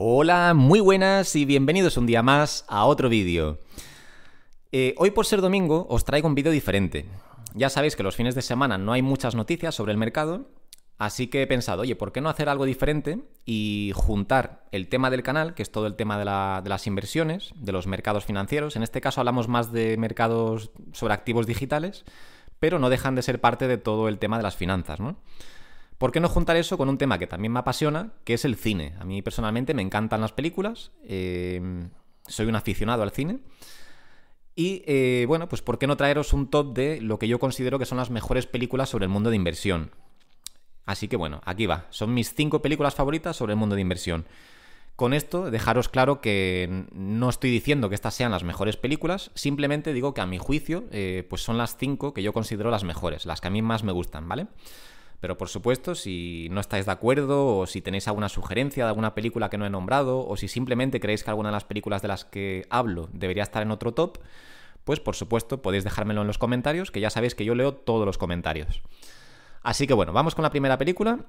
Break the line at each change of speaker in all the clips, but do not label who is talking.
Hola, muy buenas y bienvenidos un día más a otro vídeo. Eh, hoy por ser domingo os traigo un vídeo diferente. Ya sabéis que los fines de semana no hay muchas noticias sobre el mercado, así que he pensado, oye, ¿por qué no hacer algo diferente y juntar el tema del canal, que es todo el tema de, de las inversiones, de los mercados financieros? En este caso hablamos más de mercados sobre activos digitales, pero no dejan de ser parte de todo el tema de las finanzas, ¿no? ¿Por qué no juntar eso con un tema que también me apasiona, que es el cine? A mí personalmente me encantan las películas, eh, soy un aficionado al cine. Y eh, bueno, pues ¿por qué no traeros un top de lo que yo considero que son las mejores películas sobre el mundo de inversión? Así que bueno, aquí va. Son mis cinco películas favoritas sobre el mundo de inversión. Con esto, dejaros claro que no estoy diciendo que estas sean las mejores películas, simplemente digo que a mi juicio, eh, pues son las cinco que yo considero las mejores, las que a mí más me gustan, ¿vale? Pero por supuesto, si no estáis de acuerdo o si tenéis alguna sugerencia de alguna película que no he nombrado o si simplemente creéis que alguna de las películas de las que hablo debería estar en otro top, pues por supuesto podéis dejármelo en los comentarios, que ya sabéis que yo leo todos los comentarios. Así que bueno, vamos con la primera película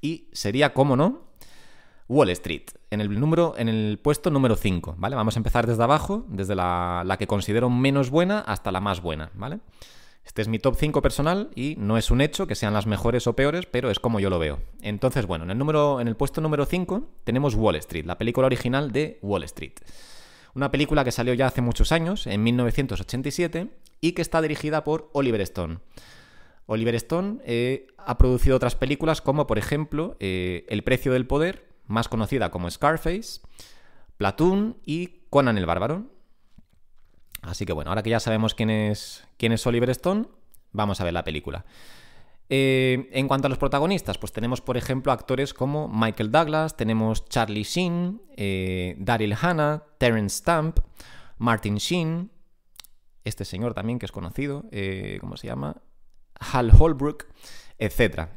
y sería, como no, Wall Street, en el, número, en el puesto número 5, ¿vale? Vamos a empezar desde abajo, desde la, la que considero menos buena hasta la más buena, ¿vale? Este es mi top 5 personal y no es un hecho que sean las mejores o peores, pero es como yo lo veo. Entonces, bueno, en el, número, en el puesto número 5 tenemos Wall Street, la película original de Wall Street. Una película que salió ya hace muchos años, en 1987, y que está dirigida por Oliver Stone. Oliver Stone eh, ha producido otras películas como, por ejemplo, eh, El precio del poder, más conocida como Scarface, Platoon y Conan el Bárbaro. Así que bueno, ahora que ya sabemos quién es, quién es Oliver Stone, vamos a ver la película. Eh, en cuanto a los protagonistas, pues tenemos, por ejemplo, actores como Michael Douglas, tenemos Charlie Sheen, eh, Daryl Hannah, Terence Stamp, Martin Sheen, este señor también que es conocido, eh, ¿cómo se llama? Hal Holbrook, etc.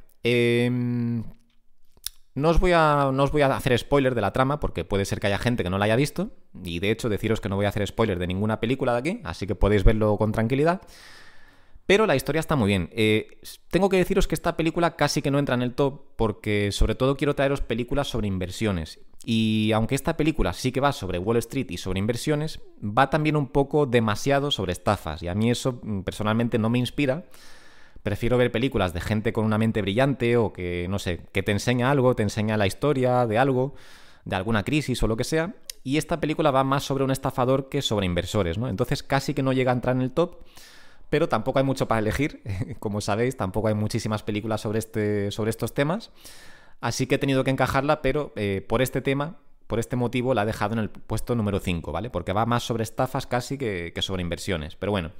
No os, voy a, no os voy a hacer spoiler de la trama porque puede ser que haya gente que no la haya visto y de hecho deciros que no voy a hacer spoiler de ninguna película de aquí, así que podéis verlo con tranquilidad. Pero la historia está muy bien. Eh, tengo que deciros que esta película casi que no entra en el top porque sobre todo quiero traeros películas sobre inversiones. Y aunque esta película sí que va sobre Wall Street y sobre inversiones, va también un poco demasiado sobre estafas. Y a mí eso mm, personalmente no me inspira Prefiero ver películas de gente con una mente brillante o que, no sé, que te enseña algo, te enseña la historia de algo, de alguna crisis o lo que sea. Y esta película va más sobre un estafador que sobre inversores, ¿no? Entonces casi que no llega a entrar en el top, pero tampoco hay mucho para elegir. Como sabéis, tampoco hay muchísimas películas sobre, este, sobre estos temas. Así que he tenido que encajarla, pero eh, por este tema, por este motivo, la he dejado en el puesto número 5, ¿vale? Porque va más sobre estafas casi que, que sobre inversiones. Pero bueno,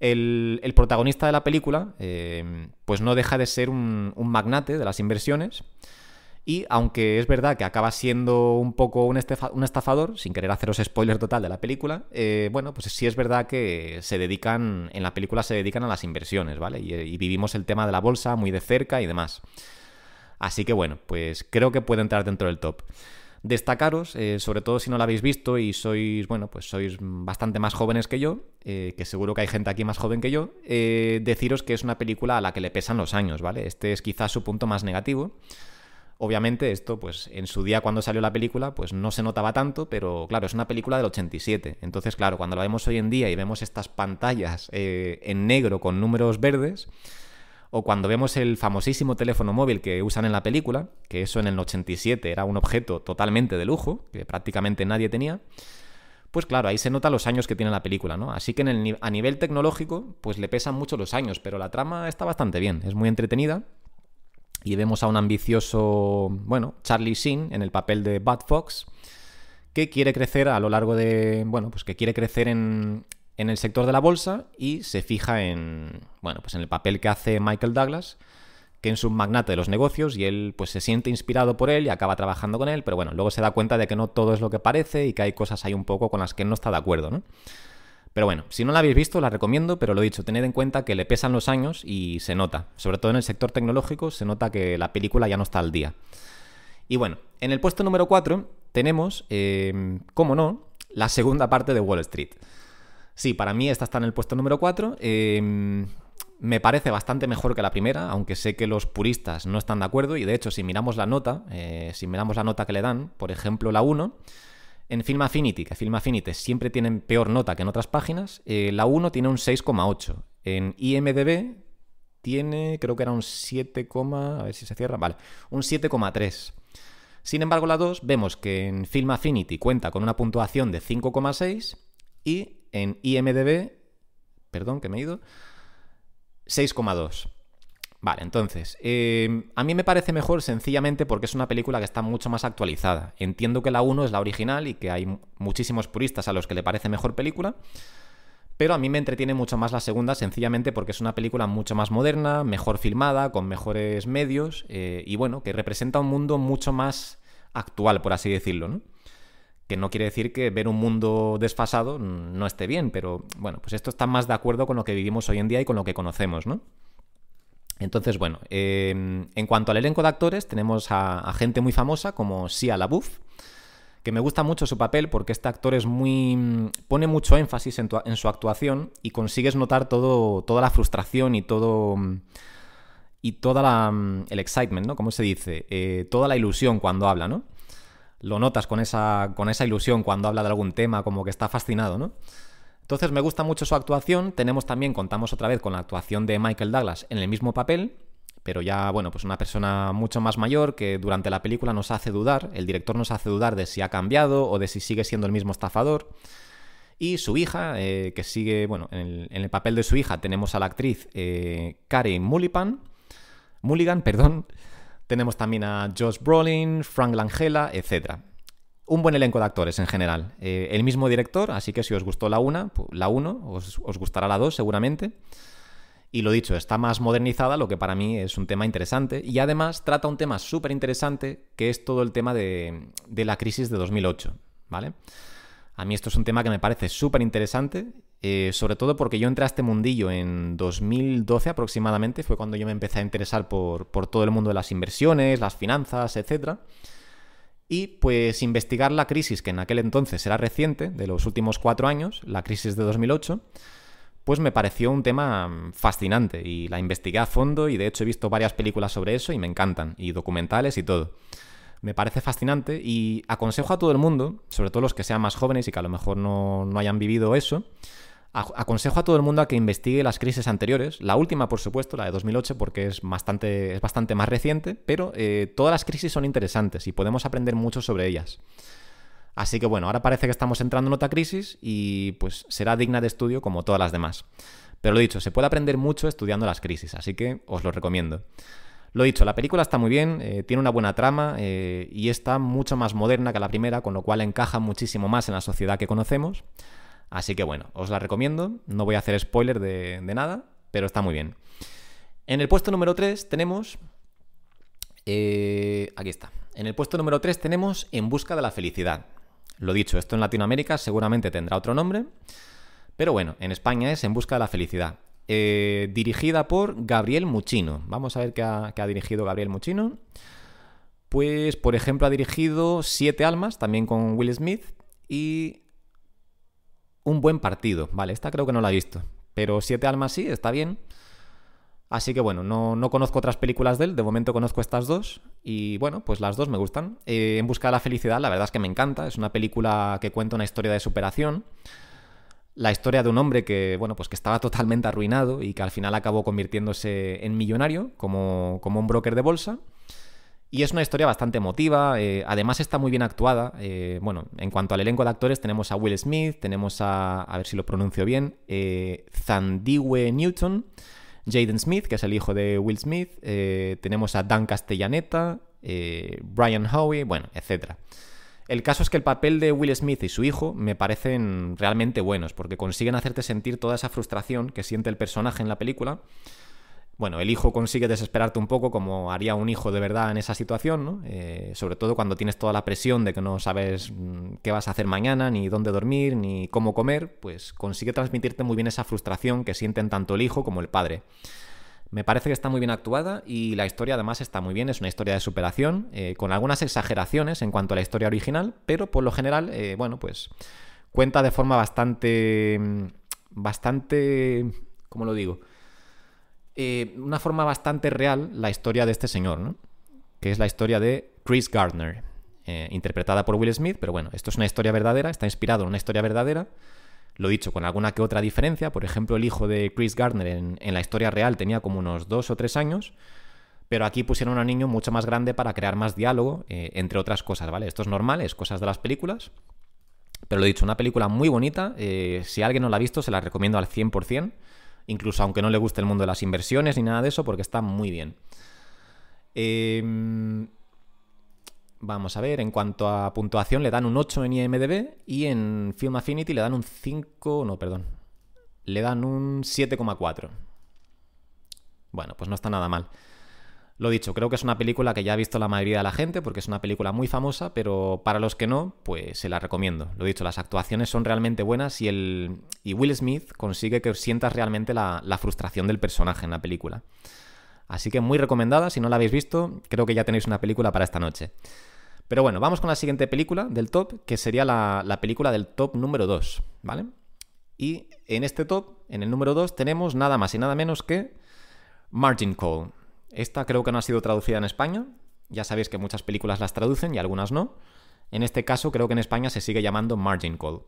el, protagonista de la película, eh, pues no deja de ser un, magnate de las inversiones. Y aunque es verdad que acaba siendo un poco un, estafador, sin querer haceros spoiler total de la película, eh, bueno, pues sí es verdad que se dedican, en la película se dedican a las inversiones, ¿vale? y vivimos el tema de la bolsa muy de cerca y demás. Así que bueno, pues creo que puede entrar dentro del top destacaros, eh, sobre todo si no la habéis visto y sois, bueno, pues sois bastante más jóvenes que yo, eh, que seguro que hay gente aquí más joven que yo, eh, deciros que es una película a la que le pesan los años, ¿vale? Este es quizás su punto más negativo. Obviamente esto, pues en su día cuando salió la película, pues no se notaba tanto, pero claro, es una película del 87. Entonces, claro, cuando la vemos hoy en día y vemos estas pantallas en negro con números verdes, o cuando vemos el famosísimo teléfono móvil que usan en la película, que eso en el 87 era un objeto totalmente de lujo, que prácticamente nadie tenía, pues claro, ahí se nota los años que tiene la película, ¿no? Así que a nivel tecnológico, pues le pesan mucho los años, pero la trama está bastante bien, es muy entretenida. Y vemos a un ambicioso, bueno, Charlie Sheen en el papel de Bud Fox, que quiere crecer a lo largo de, bueno, pues que quiere crecer en, en el sector de la bolsa y se fija en, bueno, pues en el papel que hace Michael Douglas, que es un magnate de los negocios y él pues se siente inspirado por él y acaba trabajando con él, pero bueno, luego se da cuenta de que no todo es lo que parece y que hay cosas ahí un poco con las que no está de acuerdo, ¿no? Pero bueno, si no la habéis visto, la recomiendo, pero lo dicho, tened en cuenta que le pesan los años y se nota. Sobre todo en el sector tecnológico, se nota que la película ya no está al día. Y bueno, en el puesto número 4 tenemos, eh, como no, la segunda parte de Wall Street. Sí, para mí esta está en el puesto número 4. Em, me parece bastante mejor que la primera, aunque sé que los puristas no están de acuerdo. Y de hecho, si miramos la nota, eh, si miramos la nota que le dan, por ejemplo, la 1, en Film Affinity, que Film Affinity siempre tienen peor nota que en otras páginas, eh, la 1 tiene un 6,8. En IMDB tiene, creo que era un 7, a ver si se cierra, vale, un 7,3. Sin embargo, la 2 vemos que en Film Affinity cuenta con una puntuación de 5,6 y en IMDB, perdón que me he ido, 6,2. Vale, entonces, eh, a mí me parece mejor sencillamente porque es una película que está mucho más actualizada. Entiendo que la 1 es la original y que hay muchísimos puristas a los que le parece mejor película, pero a mí me entretiene mucho más la segunda sencillamente porque es una película mucho más moderna, mejor filmada, con mejores medios eh, y bueno, que representa un mundo mucho más actual, por así decirlo, ¿no? Que no quiere decir que ver un mundo desfasado no esté bien, pero bueno, pues esto está más de acuerdo con lo que vivimos hoy en día y con lo que conocemos, ¿no? Entonces, bueno, em, en cuanto al elenco de actores, tenemos a, gente muy famosa como Sia LaBeouf, que me gusta mucho su papel porque este actor es muy. pone mucho énfasis en, su actuación y consigues notar todo, toda la frustración y todo. y toda la. el excitement, ¿no? ¿Cómo se dice? Eh, toda la ilusión cuando habla, ¿no? Lo notas con esa, con esa ilusión cuando habla de algún tema, como que está fascinado, ¿no? Entonces me gusta mucho su actuación. Tenemos también, contamos otra vez con la actuación de Michael Douglas en el mismo papel, pero ya, bueno, pues una persona mucho más mayor que durante la película nos hace dudar, el director nos hace dudar de si ha cambiado o de si sigue siendo el mismo estafador. Y su hija, eh, que sigue, bueno, en el, papel de su hija tenemos a la actriz eh, Karen Mulligan, Mulligan, perdón, tenemos también a Josh Brolin, Frank Langella, etc. Un buen elenco de actores en general. Eh, el mismo director, así que si os gustó la una, la 1, os, gustará la 2 seguramente. Y lo dicho, está más modernizada, lo que para mí es un tema interesante. Y además trata un tema súper interesante, que es todo el tema de, de la crisis de 2008. ¿Vale? A mí esto es un tema que me parece súper interesante, eh, sobre todo porque yo entré a este mundillo en 2012 aproximadamente, fue cuando yo me empecé a interesar por, todo el mundo de las inversiones, las finanzas, etc. Y pues investigar la crisis, que en aquel entonces era reciente, de los últimos cuatro años, la crisis de 2008, pues me pareció un tema fascinante y la investigué a fondo y de hecho he visto varias películas sobre eso y me encantan, y documentales y todo me parece fascinante y aconsejo a todo el mundo, sobre todo los que sean más jóvenes y que a lo mejor no, hayan vivido eso, aconsejo a todo el mundo a que investigue las crisis anteriores, la última por supuesto, la de 2008, porque es bastante, es bastante más reciente, pero eh, todas las crisis son interesantes y podemos aprender mucho sobre ellas. Así que bueno, ahora parece que estamos entrando en otra crisis y pues será digna de estudio como todas las demás. Pero lo dicho, se puede aprender mucho estudiando las crisis, así que os lo recomiendo. Lo dicho, la película está muy bien, eh, tiene una buena trama eh, y está mucho más moderna que la primera, con lo cual encaja muchísimo más en la sociedad que conocemos. Así que bueno, os la recomiendo. No voy a hacer spoiler de, nada, pero está muy bien. En el puesto número 3 tenemos... Eh, aquí está. En el puesto número 3 tenemos En Busca de la Felicidad. Lo dicho, esto en Latinoamérica seguramente tendrá otro nombre. Pero bueno, en España es En Busca de la Felicidad. Eh, dirigida por Gabriel Muchino. Vamos a ver qué ha, dirigido Gabriel Muchino. Pues, por ejemplo, ha dirigido Siete Almas, también con Will Smith, y Un Buen Partido. Vale, esta creo que no la he visto. Pero Siete Almas sí, está bien. Así que bueno, no, conozco otras películas de él, de momento conozco estas dos y bueno, pues las dos me gustan. Eh, en Busca de la Felicidad, la verdad es que me encanta, es una película que cuenta una historia de superación la historia de un hombre que, bueno, pues que estaba totalmente arruinado y que al final acabó convirtiéndose en millonario como, como un broker de bolsa. Y es una historia bastante emotiva, eh, además está muy bien actuada. Eh, bueno, en cuanto al elenco de actores, tenemos a Will Smith, tenemos a, a ver si lo pronuncio bien, eh, Zandiwe Newton, Jaden Smith, que es el hijo de Will Smith, eh, tenemos a Dan Castellaneta, Brian Howie, bueno, etcétera. El caso es que el papel de Will Smith y su hijo me parecen realmente buenos, porque consiguen hacerte sentir toda esa frustración que siente el personaje en la película. Bueno, el hijo consigue desesperarte un poco como haría un hijo de verdad en esa situación, ¿no? Eh, sobre todo cuando tienes toda la presión de que no sabes mm, qué vas a hacer mañana, ni dónde dormir, ni cómo comer, pues consigue transmitirte muy bien esa frustración que sienten tanto el hijo como el padre. Me parece que está muy bien actuada y la historia además está muy bien, es una historia de superación, eh, con algunas exageraciones en cuanto a la historia original, pero por lo general, eh, bueno, pues cuenta de forma bastante... bastante... ¿cómo lo digo? eh, una forma bastante real la historia de este señor, ¿no? que es la historia de Chris Gardner, interpretada por Will Smith, pero bueno, esto es una historia verdadera, está inspirado en una historia verdadera, lo dicho, con alguna que otra diferencia, por ejemplo, el hijo de Chris Gardner en, la historia real tenía como unos dos o tres años, pero aquí pusieron a un niño mucho más grande para crear más diálogo, eh, entre otras cosas, ¿vale? Esto es normal, es cosas de las películas, pero lo dicho, una película muy bonita, si alguien no la ha visto, se la recomiendo al 100%, incluso aunque no le guste el mundo de las inversiones ni nada de eso, porque está muy bien. Em, vamos a ver, en cuanto a puntuación le dan un 8 en IMDB y en Film Affinity le dan un 5, no, perdón, le dan un 7,4. Bueno, pues no está nada mal. Lo dicho, creo que es una película que ya ha visto la mayoría de la gente porque es una película muy famosa, pero para los que no, pues se la recomiendo. Lo dicho, las actuaciones son realmente buenas y, el, y Will Smith consigue que sientas realmente la, la frustración del personaje en la película. Así que muy recomendada, si no la habéis visto, creo que ya tenéis una película para esta noche. Pero bueno, vamos con la siguiente película del top, que sería la, la película del top número 2, ¿vale? Y en este top, en el número 2, tenemos nada más y nada menos que Margin Call. Esta creo que no ha sido traducida en España. Ya sabéis que muchas películas las traducen y algunas no. En este caso creo que en España se sigue llamando Margin Call.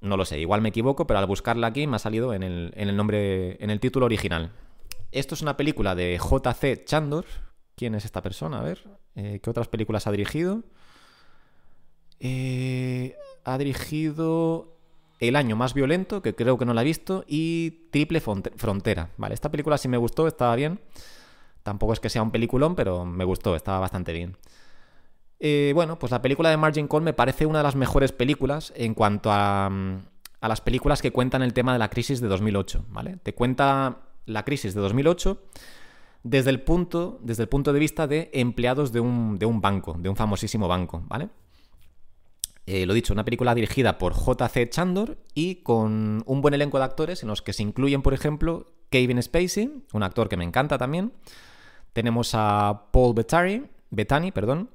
No lo sé, igual me equivoco, pero al buscarla aquí me ha salido en el, nombre, en el título original. Esto es una película de J.C. Chandor. ¿Quién es esta persona? A ver, eh, ¿qué otras películas ha dirigido? Eh, ha dirigido El año más violento, que creo que no la he visto, y Triple Frontera. Vale, esta película sí me gustó, estaba bien. Tampoco es que sea un peliculón, pero me gustó, estaba bastante bien. Eh, bueno, pues la película de Margin Call me parece una de las mejores películas en cuanto a, a las películas que cuentan el tema de la crisis de 2008, ¿vale? Te cuenta la crisis de 2008 desde el punto, desde el punto de vista de empleados de un, de un banco, de un famosísimo banco, ¿vale? Eh, lo dicho, una película dirigida por J.C. Chandor y con un buen elenco de actores en los que se incluyen, por ejemplo, Kevin Spacey, un actor que me encanta también, tenemos a Paul Bettany, Bettany perdón,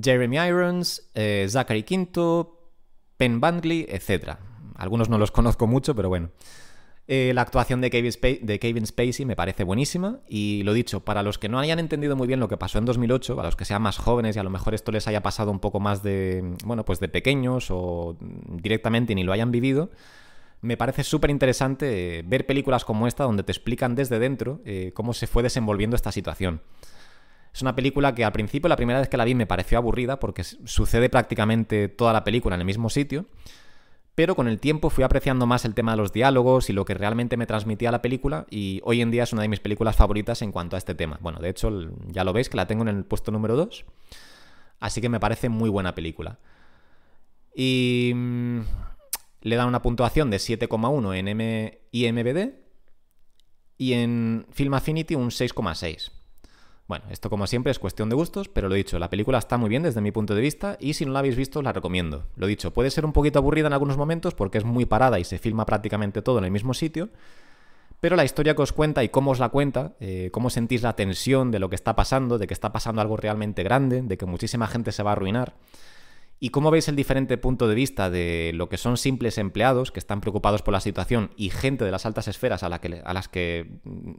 Jeremy Irons, eh, Zachary Quinto, Penn Bandley, etc. Algunos no los conozco mucho, pero bueno. Eh, la actuación de Kevin, Spacey me parece buenísima y lo dicho, para los que no hayan entendido muy bien lo que pasó en 2008, para los que sean más jóvenes y a lo mejor esto les haya pasado un poco más de, bueno, pues de pequeños o directamente ni lo hayan vivido, me parece súper interesante eh, ver películas como esta donde te explican desde dentro eh, cómo se fue desenvolviendo esta situación. Es una película que al principio, la primera vez que la vi, me pareció aburrida porque sucede prácticamente toda la película en el mismo sitio, pero con el tiempo fui apreciando más el tema de los diálogos y lo que realmente me transmitía la película y hoy en día es una de mis películas favoritas en cuanto a este tema. Bueno, de hecho ya lo veis que la tengo en el puesto número 2, así que me parece muy buena película. Y mm, le da una puntuación de 7,1 en IMBD y en Film Affinity un 6,6. Bueno, esto como siempre es cuestión de gustos, pero lo dicho, la película está muy bien desde mi punto de vista y si no la habéis visto la recomiendo. Lo dicho, puede ser un poquito aburrida en algunos momentos porque es muy parada y se filma prácticamente todo en el mismo sitio, pero la historia que os cuenta y cómo os la cuenta, eh, cómo sentís la tensión de lo que está pasando, de que está pasando algo realmente grande, de que muchísima gente se va a arruinar, ¿Y cómo veis el diferente punto de vista de lo que son simples empleados que están preocupados por la situación y gente de las altas esferas a, las que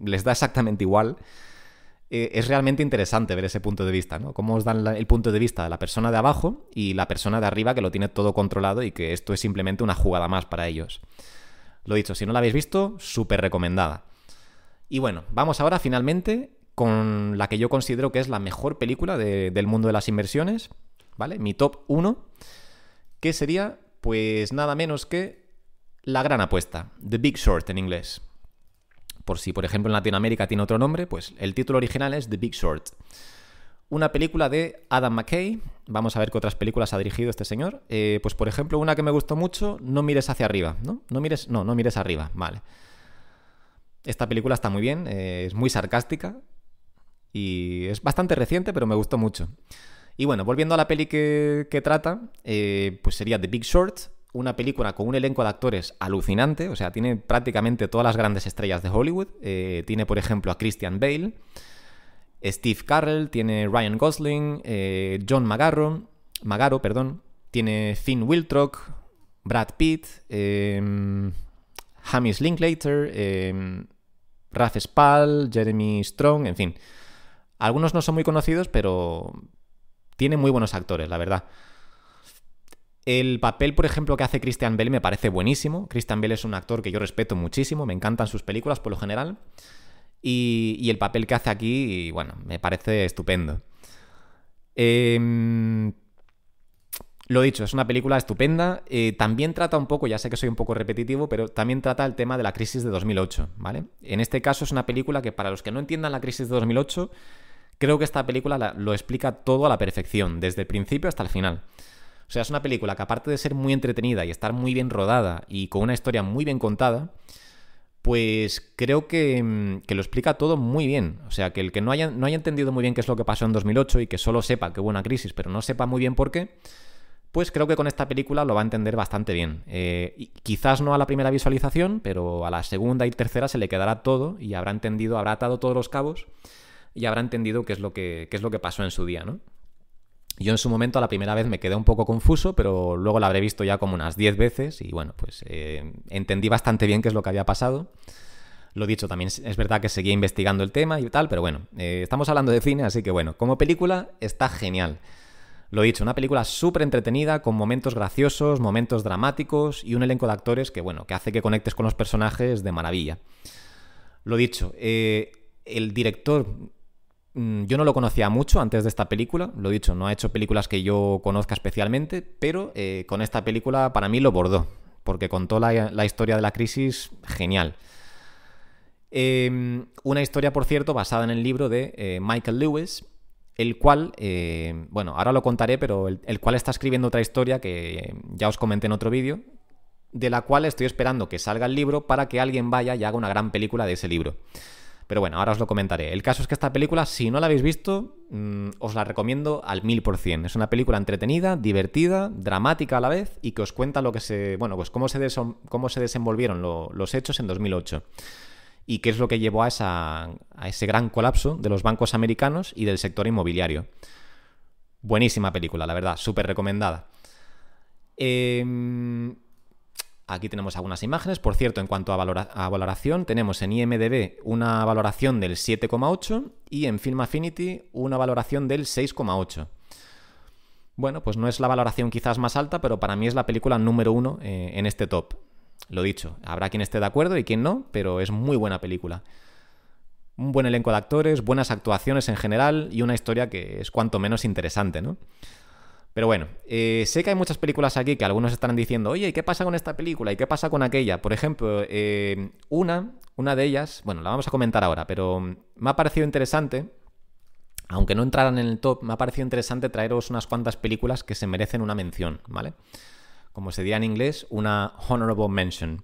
les da exactamente igual? Eh, es realmente interesante ver ese punto de vista, ¿no? Cómo os dan el punto de vista de la persona de abajo y la persona de arriba que lo tiene todo controlado y que esto es simplemente una jugada más para ellos. Lo dicho, si no la habéis visto, súper recomendada. Y bueno, vamos ahora finalmente con la que yo considero que es la mejor película del mundo de las inversiones, ¿vale? Mi top 1, que sería pues nada menos que La Gran Apuesta, The Big Short en inglés. Por si, por ejemplo, en Latinoamérica tiene otro nombre, pues el título original es The Big Short. Una película de Adam McKay. Vamos a ver qué otras películas ha dirigido este señor. Eh, pues, por ejemplo, una que me gustó mucho, No mires hacia arriba, ¿no? No mires, no, no mires arriba, vale. Esta película está muy bien, eh, es muy sarcástica y es bastante reciente, pero me gustó mucho. Y bueno, volviendo a la peli que, trata, eh, pues sería The Big Short, una película con un elenco de actores alucinante, o sea, tiene prácticamente todas las grandes estrellas de Hollywood. Eh, tiene, por ejemplo, a Christian Bale, Steve Carell, tiene Ryan Gosling, eh, John Magaro, Magaro, perdón, tiene Finn Wiltrock, Brad Pitt, Hamish Linklater, Ralph Spall, Jeremy Strong, en fin. Algunos no son muy conocidos, pero tiene muy buenos actores, la verdad. El papel, por ejemplo, que hace Christian Bale me parece buenísimo. Christian Bale es un actor que yo respeto muchísimo, me encantan sus películas por lo general. Y, el papel que hace aquí, bueno, me parece estupendo. Em, lo dicho, es una película estupenda. Eh, también trata un poco, ya sé que soy un poco repetitivo, pero también trata el tema de la crisis de 2008, ¿vale? En este caso es una película que para los que no entiendan la crisis de 2008, creo que esta película lo explica todo a la perfección, desde el principio hasta el final. O sea, es una película que aparte de ser muy entretenida y estar muy bien rodada y con una historia muy bien contada, pues creo mm, que, lo explica todo muy bien. O sea, que el que no haya, no haya entendido muy bien qué es lo que pasó en 2008 y que solo sepa que hubo una crisis, pero no sepa muy bien por qué, pues creo que con esta película lo va a entender bastante bien. Eh, quizás no a la primera visualización, pero a la segunda y tercera se le quedará todo y habrá entendido, habrá atado todos los cabos y habrá entendido qué es lo que, qué es lo que pasó en su día, ¿no? Yo en su momento la primera vez me quedé un poco confuso, pero luego la habré visto ya como unas 10 veces y bueno, pues eh, entendí bastante bien qué es lo que había pasado. Lo dicho, también es verdad que seguía investigando el tema y tal, pero bueno, eh, estamos hablando de cine, así que bueno, como película está genial. Lo dicho, una película súper entretenida, con momentos graciosos, momentos dramáticos y un elenco de actores que, bueno, que hace que conectes con los personajes de maravilla. Lo dicho, eh, el director yo no lo conocía mucho antes de esta película, lo dicho, no ha hecho películas que yo conozca especialmente, pero eh, con esta película para mí lo bordó, porque contó la, historia de la crisis genial. Em, una historia, por cierto, basada en el libro de eh, Michael Lewis, el cual, eh, bueno, ahora lo contaré, pero el, cual está escribiendo otra historia que ya os comenté en otro vídeo, de la cual estoy esperando que salga el libro para que alguien vaya y haga una gran película de ese libro. Pero bueno, ahora os lo comentaré. El caso es que esta película, si no la habéis visto, mm, os la recomiendo al mil por cien. Es una película entretenida, divertida, dramática a la vez y que os cuenta lo que se. Bueno, pues cómo se, cómo se desenvolvieron los hechos en 2008 y qué es lo que llevó a, esa, a ese gran colapso de los bancos americanos y del sector inmobiliario. Buenísima película, la verdad, súper recomendada. Eh, Aquí tenemos algunas imágenes. Por cierto, en cuanto a, valoración, tenemos en IMDB una valoración del 7,8 y en Film Affinity una valoración del 6,8. Bueno, pues no es la valoración quizás más alta, pero para mí es la película número uno eh, en este top. Lo dicho, habrá quien esté de acuerdo y quien no, pero es muy buena película. Un buen elenco de actores, buenas actuaciones en general y una historia que es cuanto menos interesante, ¿no? Pero bueno, eh, sé que hay muchas películas aquí que algunos estarán diciendo, oye, ¿y qué pasa con esta película? ¿Y qué pasa con aquella? Por ejemplo, eh, una, una de ellas, bueno, la vamos a comentar ahora, pero me ha parecido interesante, aunque no entraran en el top, me ha parecido interesante traeros unas cuantas películas que se merecen una mención, ¿vale? Como se diría en inglés, una honorable mention.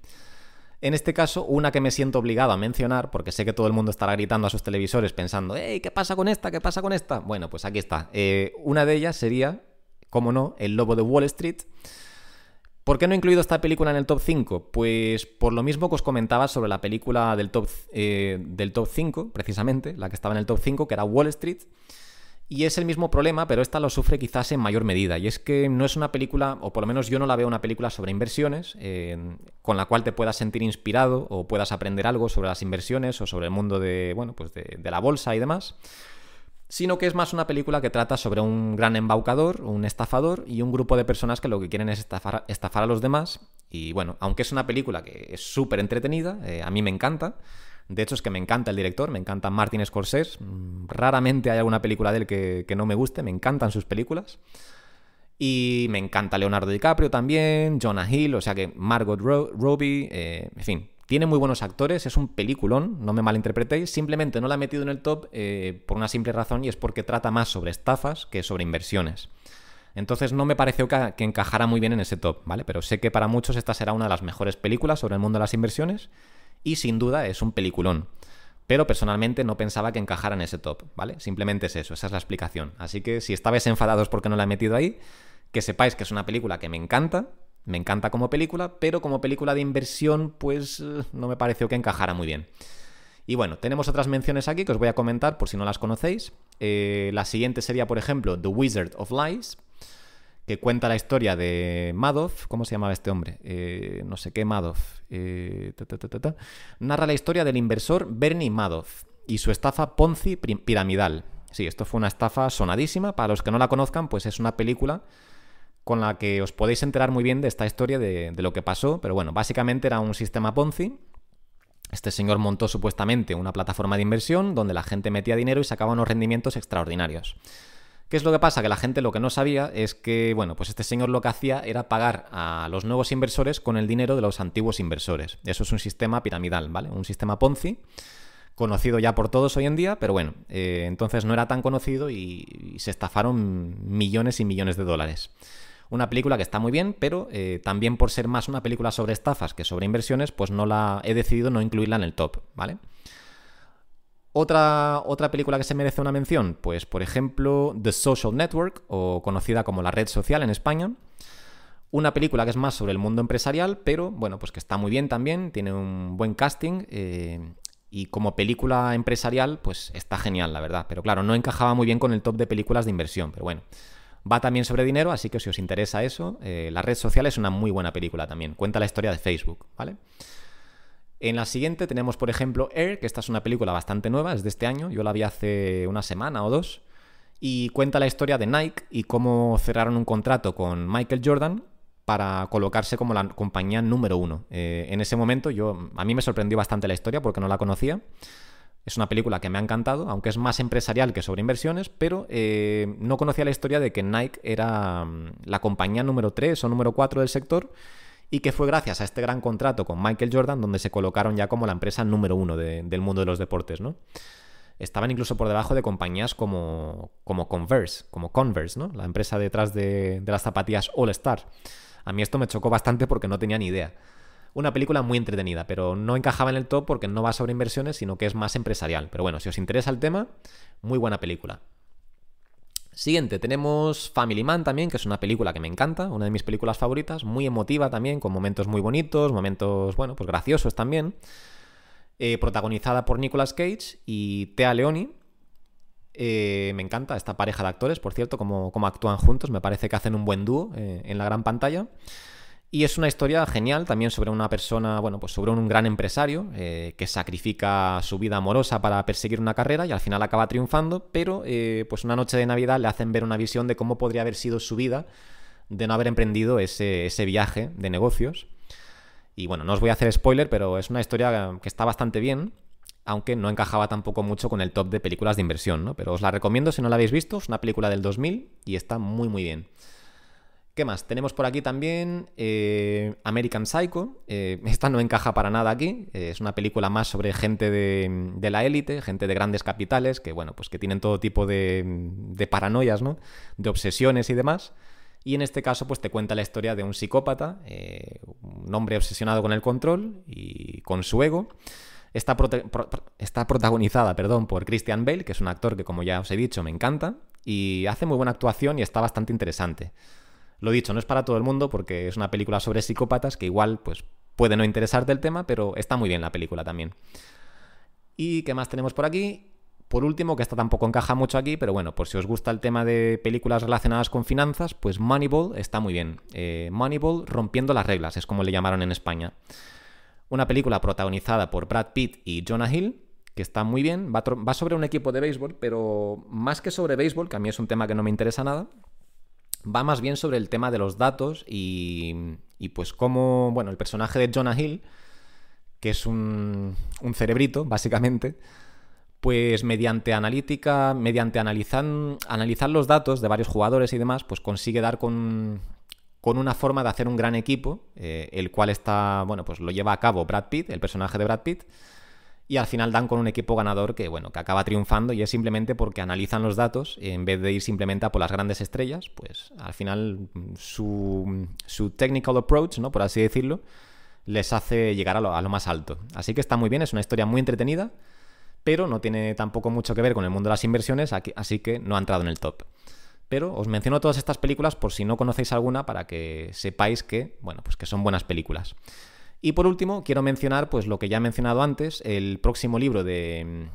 En este caso, una que me siento obligado a mencionar, porque sé que todo el mundo estará gritando a sus televisores pensando, ¡Ey, ¿qué pasa con esta? ¿Qué pasa con esta? Bueno, pues aquí está. Eh, una de ellas sería como no, El Lobo de Wall Street. ¿Por qué no he incluido esta película en el top 5? Pues por lo mismo que os comentaba sobre la película del top, eh, del top 5, precisamente, la que estaba en el top 5, que era Wall Street. Y es el mismo problema, pero esta lo sufre quizás en mayor medida. Y es que no es una película, o por lo menos yo no la veo una película sobre inversiones, eh, con la cual te puedas sentir inspirado o puedas aprender algo sobre las inversiones o sobre el mundo de, bueno, pues de la bolsa y demás sino que es más una película que trata sobre un gran embaucador, un estafador y un grupo de personas que lo que quieren es estafar, a los demás. Y bueno, aunque es una película que es súper entretenida, eh, a mí me encanta. De hecho, es que me encanta el director, me encanta Martin Scorsese. Mm, raramente hay alguna película de él que, no me guste, me encantan sus películas. Y me encanta Leonardo DiCaprio también, Jonah Hill, o sea que Margot Robbie, eh, en fin, tiene muy buenos actores, es un peliculón, no me malinterpretéis, simplemente no la he metido en el top eh, por una simple razón y es porque trata más sobre estafas que sobre inversiones. Entonces no me pareció que, que, encajara muy bien en ese top, ¿vale? Pero sé que para muchos esta será una de las mejores películas sobre el mundo de las inversiones y sin duda es un peliculón. Pero personalmente no pensaba que encajara en ese top, ¿vale? Simplemente es eso, esa es la explicación. Así que si estabais enfadados porque no la he metido ahí, que sepáis que es una película que me encanta, me encanta como película, pero como película de inversión, pues eh, no me pareció que encajara muy bien. Y bueno, tenemos otras menciones aquí que os voy a comentar por si no las conocéis. Eh, la siguiente sería, por ejemplo, The Wizard of Lies, que cuenta la historia de Madoff. ¿Cómo se llamaba este hombre? Eh, no sé qué Madoff. Eh, Narra la historia del inversor Bernie Madoff y su estafa Ponzi piramidal. Sí, esto fue una estafa sonadísima. Para los que no la conozcan, pues es una película con la que os podéis enterar muy bien de esta historia de, lo que pasó. Pero bueno, básicamente era un sistema Ponzi este señor montó supuestamente una plataforma de inversión donde la gente metía dinero y sacaba unos rendimientos extraordinarios. ¿Qué es lo que pasa? Que la gente lo que no sabía es que, bueno, pues este señor lo que hacía era pagar a los nuevos inversores con el dinero de los antiguos inversores. Eso es un sistema piramidal, ¿vale? Un sistema Ponzi, conocido ya por todos hoy en día, pero bueno, eh, entonces no era tan conocido y se estafaron millones y millones de dólares. Una película que está muy bien, pero eh, también por ser más una película sobre estafas que sobre inversiones, pues no la he decidido no incluirla en el top, ¿vale? Otra, otra película que se merece una mención, pues por ejemplo The Social Network, o conocida como La Red Social en España. Una película que es más sobre el mundo empresarial, pero bueno, pues que está muy bien también, tiene un buen casting eh, y como película empresarial, pues está genial, la verdad. Pero claro, no encajaba muy bien con el top de películas de inversión, pero bueno. Va también sobre dinero, así que si os interesa eso, eh, la red social es una muy buena película también. Cuenta la historia de Facebook, ¿vale? En la siguiente tenemos, por ejemplo, Air, que esta es una película bastante nueva, es de este año, yo la vi hace una semana o dos, y cuenta la historia de Nike y cómo cerraron un contrato con Michael Jordan para colocarse como la compañía número uno. Eh, en ese momento yo, a mí me sorprendió bastante la historia porque no la conocía. Es una película que me ha encantado, aunque es más empresarial que sobre inversiones, pero eh, no conocía la historia de que Nike era mm, la compañía número 3 o número 4 del sector y que fue gracias a este gran contrato con Michael Jordan donde se colocaron ya como la empresa número uno del mundo de los deportes, ¿no? Estaban incluso por debajo de compañías como, como Converse, como Converse, ¿no? La empresa detrás de, de las zapatillas All Star. A mí esto me chocó bastante porque no tenía ni idea. Una película muy entretenida, pero no encajaba en el top porque no va sobre inversiones, sino que es más empresarial. Pero bueno, si os interesa el tema, muy buena película. Siguiente, tenemos Family Man también, que es una película que me encanta, una de mis películas favoritas, muy emotiva también, con momentos muy bonitos, momentos, bueno, pues graciosos también. Eh, protagonizada por Nicolas Cage y Thea Leoni. Eh, me encanta esta pareja de actores, por cierto, como, actúan juntos, me parece que hacen un buen dúo eh, en la gran pantalla. Y es una historia genial también sobre una persona, bueno, pues sobre un gran empresario eh, que sacrifica su vida amorosa para perseguir una carrera y al final acaba triunfando, pero eh, pues una noche de Navidad le hacen ver una visión de cómo podría haber sido su vida de no haber emprendido ese, ese viaje de negocios. Y bueno, no os voy a hacer spoiler, pero es una historia que está bastante bien, aunque no encajaba tampoco mucho con el top de películas de inversión, ¿no? Pero os la recomiendo si no la habéis visto, es una película del 2000 y está muy muy bien. ¿Qué más? Tenemos por aquí también eh, American Psycho. Eh, esta no encaja para nada aquí. Eh, es una película más sobre gente de, la élite, gente de grandes capitales, que bueno, pues que tienen todo tipo de, paranoias, ¿no? De obsesiones y demás. Y en este caso, pues te cuenta la historia de un psicópata, un hombre obsesionado con el control y con su ego. Está, está protagonizada, perdón, por Christian Bale, que es un actor que, como ya os he dicho, me encanta. Y hace muy buena actuación y está bastante interesante. Lo dicho, no es para todo el mundo porque es una película sobre psicópatas que igual pues puede no interesarte el tema, pero está muy bien la película también. ¿Y qué más tenemos por aquí? Por último, que esta tampoco encaja mucho aquí, pero bueno, por si os gusta el tema de películas relacionadas con finanzas, pues Moneyball está muy bien. Eh, Moneyball rompiendo las reglas, es como le llamaron en España. Una película protagonizada por Brad Pitt y Jonah Hill, que está muy bien. Va, va sobre un equipo de béisbol, pero más que sobre béisbol, que a mí es un tema que no me interesa nada, va más bien sobre el tema de los datos y, y pues cómo, bueno, el personaje de Jonah Hill, que es un, un cerebrito, básicamente, pues mediante analítica, mediante analizar, analizar los datos de varios jugadores y demás, pues consigue dar con, con una forma de hacer un gran equipo, eh, el cual está, bueno, pues lo lleva a cabo Brad Pitt, el personaje de Brad Pitt, y al final dan con un equipo ganador que, bueno, que acaba triunfando y es simplemente porque analizan los datos en vez de ir simplemente a por las grandes estrellas, pues al final mm, su, su technical approach, ¿no? Por así decirlo, les hace llegar a lo, a lo más alto. Así que está muy bien, es una historia muy entretenida, pero no tiene tampoco mucho que ver con el mundo de las inversiones, así que no ha entrado en el top. Pero os menciono todas estas películas por si no conocéis alguna para que sepáis que, bueno, pues que son buenas películas. Y por último, quiero mencionar, pues lo que ya he mencionado antes, el próximo libro de,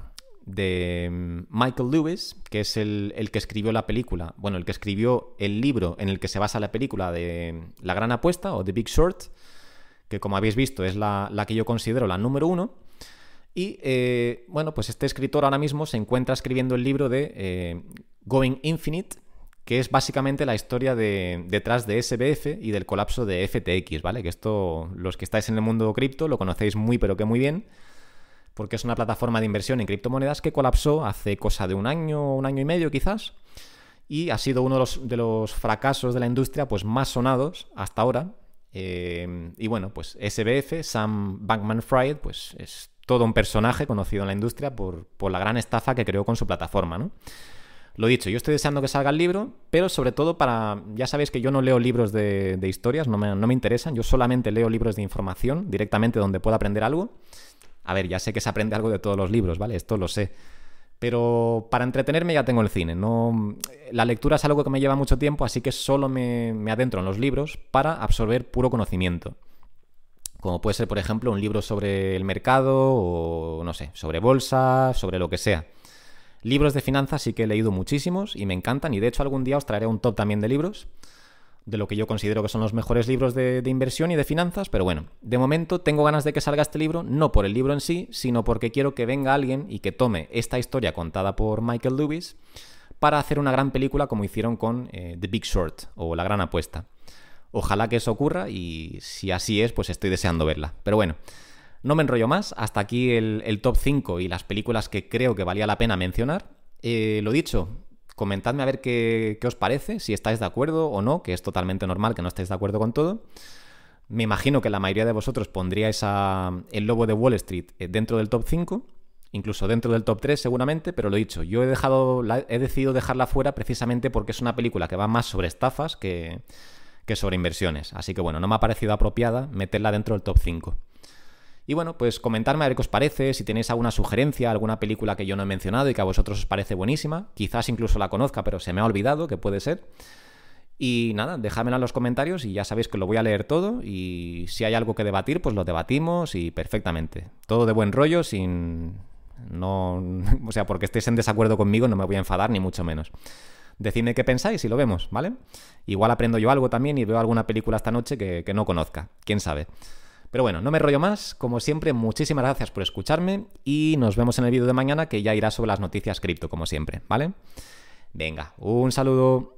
de Michael Lewis, que es el, que escribió la película, bueno, el que escribió el libro en el que se basa la película de La Gran Apuesta o The Big Short, que como habéis visto es la, que yo considero la número uno. Y eh, bueno, pues este escritor ahora mismo se encuentra escribiendo el libro de eh, Going Infinite, que es básicamente la historia de, detrás de SBF y del colapso de FTX, ¿vale? Que esto, los que estáis en el mundo cripto, lo conocéis muy pero que muy bien, porque es una plataforma de inversión en criptomonedas que colapsó hace cosa de un año, un año y medio quizás, y ha sido uno de los, fracasos de la industria pues, más sonados hasta ahora. Eh, y bueno, pues SBF, Sam Bankman Fried, pues es todo un personaje conocido en la industria por, por la gran estafa que creó con su plataforma, ¿no? Lo dicho, yo estoy deseando que salga el libro, pero sobre todo para... Ya sabéis que yo no leo libros de, historias, no me, no me, interesan, yo solamente leo libros de información directamente donde pueda aprender algo. A ver, ya sé que se aprende algo de todos los libros, ¿vale? Esto lo sé. Pero para entretenerme ya tengo el cine. No, la lectura es algo que me lleva mucho tiempo, así que solo me, me adentro en los libros para absorber puro conocimiento. Como puede ser, por ejemplo, un libro sobre el mercado o, no sé, sobre bolsa, sobre lo que sea. Libros de finanzas sí que he leído muchísimos y me encantan y de hecho algún día os traeré un top también de libros, de lo que yo considero que son los mejores libros de, inversión y de finanzas, pero bueno, de momento tengo ganas de que salga este libro, no por el libro en sí, sino porque quiero que venga alguien y que tome esta historia contada por Michael Lewis para hacer una gran película como hicieron con eh, The Big Short o La Gran Apuesta. Ojalá que eso ocurra y si así es, pues estoy deseando verla. Pero bueno, no me enrollo más, hasta aquí el, top 5 y las películas que creo que valía la pena mencionar. Eh, lo dicho, comentadme a ver qué, os parece, si estáis de acuerdo o no, que es totalmente normal que no estéis de acuerdo con todo. Me imagino que la mayoría de vosotros pondríais El Lobo de Wall Street eh, dentro del top 5, incluso dentro del top 3 seguramente, pero lo dicho, yo he, dejado, he decidido dejarla fuera precisamente porque es una película que va más sobre estafas que, que sobre inversiones. Así que bueno, no me ha parecido apropiada meterla dentro del top 5. Y bueno, pues comentarme a ver qué os parece, si tenéis alguna sugerencia, alguna película que yo no he mencionado y que a vosotros os parece buenísima. Quizás incluso la conozca, pero se me ha olvidado, que puede ser. Y nada, dejádmela en los comentarios y ya sabéis que lo voy a leer todo y si hay algo que debatir, pues lo debatimos y perfectamente. Todo de buen rollo, sin... No... O sea, porque estéis en desacuerdo conmigo no me voy a enfadar, ni mucho menos. Decidme qué pensáis y lo vemos, ¿vale? Igual aprendo yo algo también y veo alguna película esta noche que no conozca, quién sabe. Pero bueno, no me rollo más. Como siempre, muchísimas gracias por escucharme y nos vemos en el vídeo de mañana que ya irá sobre las noticias cripto, como siempre, ¿vale? Venga, un saludo.